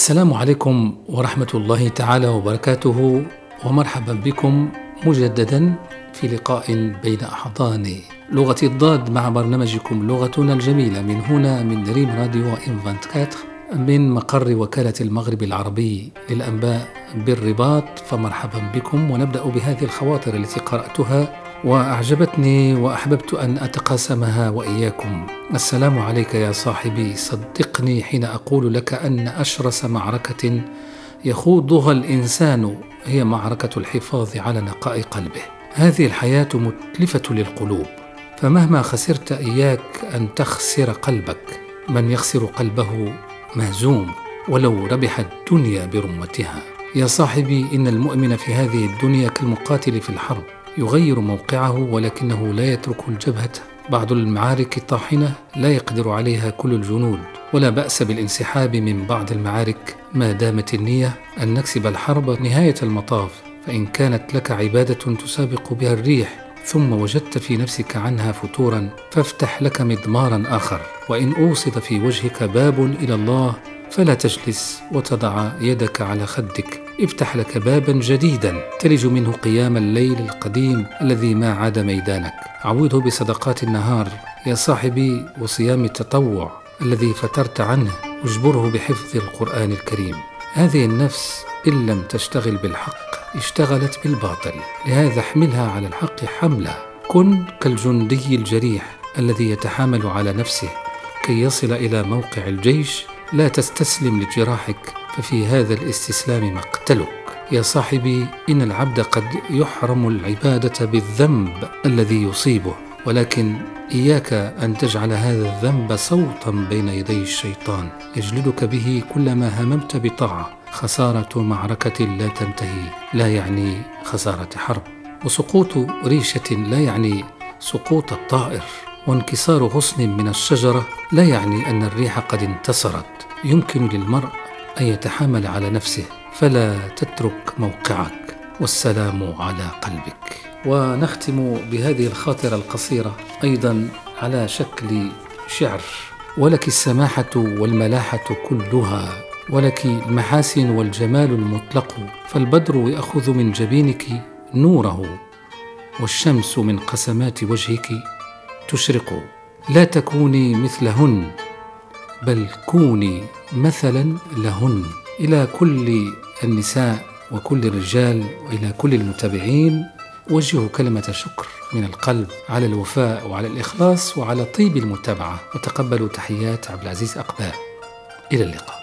السلام عليكم ورحمة الله تعالى وبركاته ومرحبا بكم مجددا في لقاء بين أحضان لغة الضاد مع برنامجكم لغتنا الجميلة من هنا من ريم راديو إم 24 من مقر وكالة المغرب العربي للأنباء بالرباط فمرحبا بكم ونبدأ بهذه الخواطر التي قرأتها وأعجبتني وأحببت أن أتقاسمها وإياكم. السلام عليك يا صاحبي. صدقني حين أقول لك أن أشرس معركة يخوضها الإنسان هي معركة الحفاظ على نقاء قلبه. هذه الحياة متلفة للقلوب. فمهما خسرت إياك أن تخسر قلبك من يخسر قلبه مهزوم ولو ربح الدنيا برمتها. يا صاحبي إن المؤمن في هذه الدنيا كالمقاتل في الحرب. يغير موقعه ولكنه لا يترك الجبهة. بعض المعارك الطاحنة لا يقدر عليها كل الجنود. ولا بأس بالانسحاب من بعض المعارك. ما دامت النية أن نكسب الحرب نهاية المطاف فإن كانت لك عبادة تسابق بها الريح ثم وجدت في نفسك عنها فتورا فافتح لك مضمارا آخر. وإن أوصد في وجهك باب إلى الله فلا تجلس وتضع يدك على خدك. افتح لك بابا جديدا. تلج منه قيام الليل القديم الذي ما عاد ميدانك. عوضه بصدقات النهار يا صاحبي وصيام التطوع الذي فترت عنه. واجبره بحفظ القرآن الكريم. هذه النفس إن لم تشتغل بالحق اشتغلت بالباطل. لهذا احملها على الحق حملا كن كالجندي الجريح الذي يتحامل على نفسه كي يصل إلى موقع الجيش لا تستسلم لجراحك ففي هذا الاستسلام مقتلك. يا صاحبي إن العبد قد يحرم العبادة بالذنب الذي يصيبه ولكن إياك أن تجعل هذا الذنب صوتا بين يدي الشيطان. يجلدك به كلما هممت بطاعة. خسارة معركة لا تنتهي لا يعني خسارة حرب. وسقوط ريشة لا يعني سقوط الطائر. وانكسار غصن من الشجرة لا يعني أن الريح قد انتصرت. يمكن للمرء أن يتحامل على نفسه فلا تترك موقعك. والسلام على قلبك. ونختم بهذه الخاطرة القصيرة أيضا على شكل شعر. ولك السماحة والملاحة كلها ولك المحاسن والجمال المطلق فالبدر يأخذ من جبينك نوره والشمس من قسمات وجهك. تشرق لا تكوني مثلهن بل كوني مثلا لهن. إلى كل النساء وكل الرجال وإلى كل المتابعين أوجه كلمة شكر من القلب على الوفاء وعلى الإخلاص وعلى طيب المتابعة. وتقبلوا تحيات عبد العزيز أقباء. إلى اللقاء.